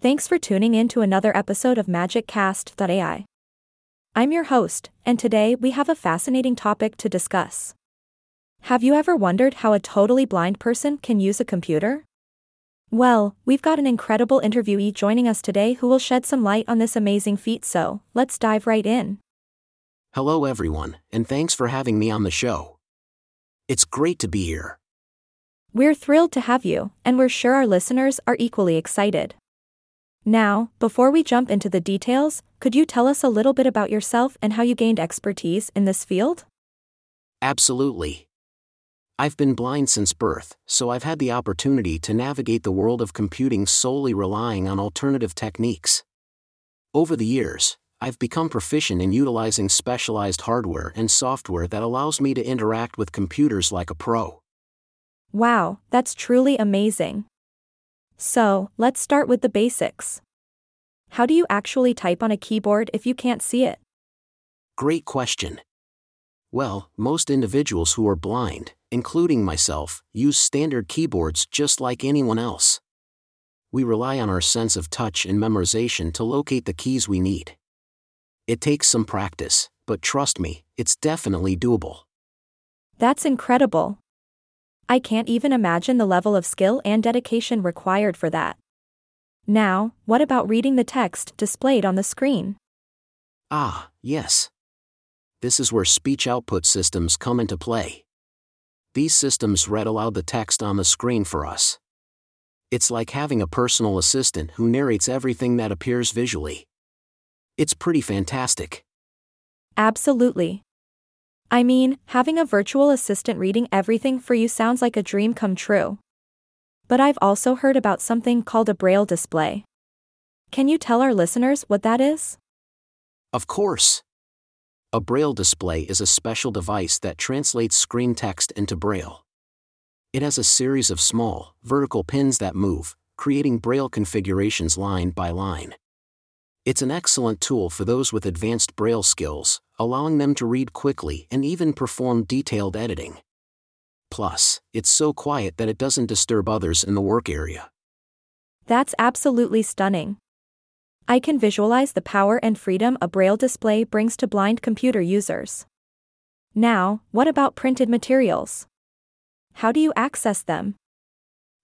Thanks for tuning in to another episode of MagicCast.ai. I'm your host, and today we have a fascinating topic to discuss. Have you ever wondered how a totally blind person can use a computer? Well, we've got an incredible interviewee joining us today who will shed some light on this amazing feat, so let's dive right in. Hello, everyone, and thanks for having me on the show. It's great to be here. We're thrilled to have you, and we're sure our listeners are equally excited. Now, before we jump into the details, could you tell us a little bit about yourself and how you gained expertise in this field? Absolutely. I've been blind since birth, so I've had the opportunity to navigate the world of computing solely relying on alternative techniques. Over the years, I've become proficient in utilizing specialized hardware and software that allows me to interact with computers like a pro. Wow, that's truly amazing. So, let's start with the basics. How do you actually type on a keyboard if you can't see it? Great question. Well, most individuals who are blind, including myself, use standard keyboards just like anyone else. We rely on our sense of touch and memorization to locate the keys we need. It takes some practice, but trust me, it's definitely doable. That's incredible. I can't even imagine the level of skill and dedication required for that. Now, what about reading the text displayed on the screen? Ah, yes. This is where speech output systems come into play. These systems read aloud the text on the screen for us. It's like having a personal assistant who narrates everything that appears visually. It's pretty fantastic. Absolutely. I mean, having a virtual assistant reading everything for you sounds like a dream come true. But I've also heard about something called a Braille display. Can you tell our listeners what that is? Of course. A Braille display is a special device that translates screen text into Braille. It has a series of small, vertical pins that move, creating Braille configurations line by line. It's an excellent tool for those with advanced Braille skills, allowing them to read quickly and even perform detailed editing. Plus, it's so quiet that it doesn't disturb others in the work area. That's absolutely stunning. I can visualize the power and freedom a Braille display brings to blind computer users. Now, what about printed materials? How do you access them?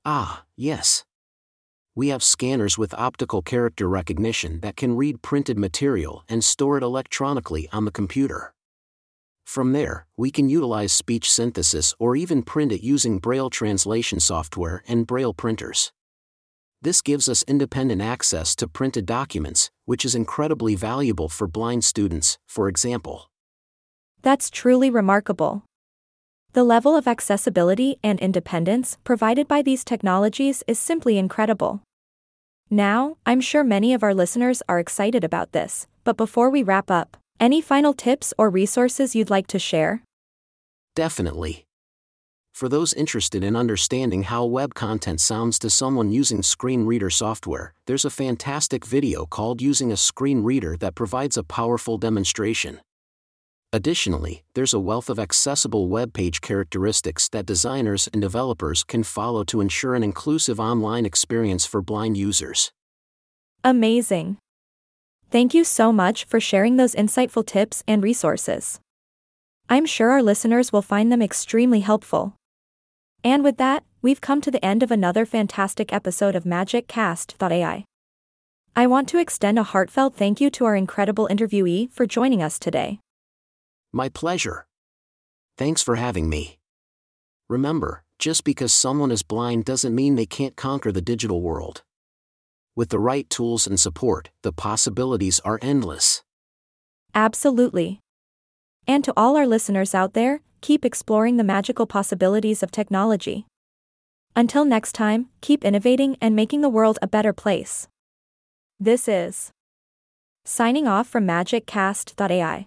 Ah, yes we have scanners with optical character recognition that can read printed material and store it electronically on the computer. From there, we can utilize speech synthesis or even print it using Braille translation software and Braille printers. This gives us independent access to printed documents, which is incredibly valuable for blind students, for example. That's truly remarkable. The level of accessibility and independence provided by these technologies is simply incredible. Now, I'm sure many of our listeners are excited about this, but before we wrap up, any final tips or resources you'd like to share? Definitely. For those interested in understanding how web content sounds to someone using screen reader software, there's a fantastic video called Using a Screen Reader that provides a powerful demonstration. Additionally, there's a wealth of accessible web page characteristics that designers and developers can follow to ensure an inclusive online experience for blind users. Amazing. Thank you so much for sharing those insightful tips and resources. I'm sure our listeners will find them extremely helpful. And with that, we've come to the end of another fantastic episode of MagicCast.ai. I want to extend a heartfelt thank you to our incredible interviewee for joining us today. My pleasure. Thanks for having me. Remember, just because someone is blind doesn't mean they can't conquer the digital world. With the right tools and support, the possibilities are endless. Absolutely. And to all our listeners out there, keep exploring the magical possibilities of technology. Until next time, keep innovating and making the world a better place. This is signing off from MagicCast.ai.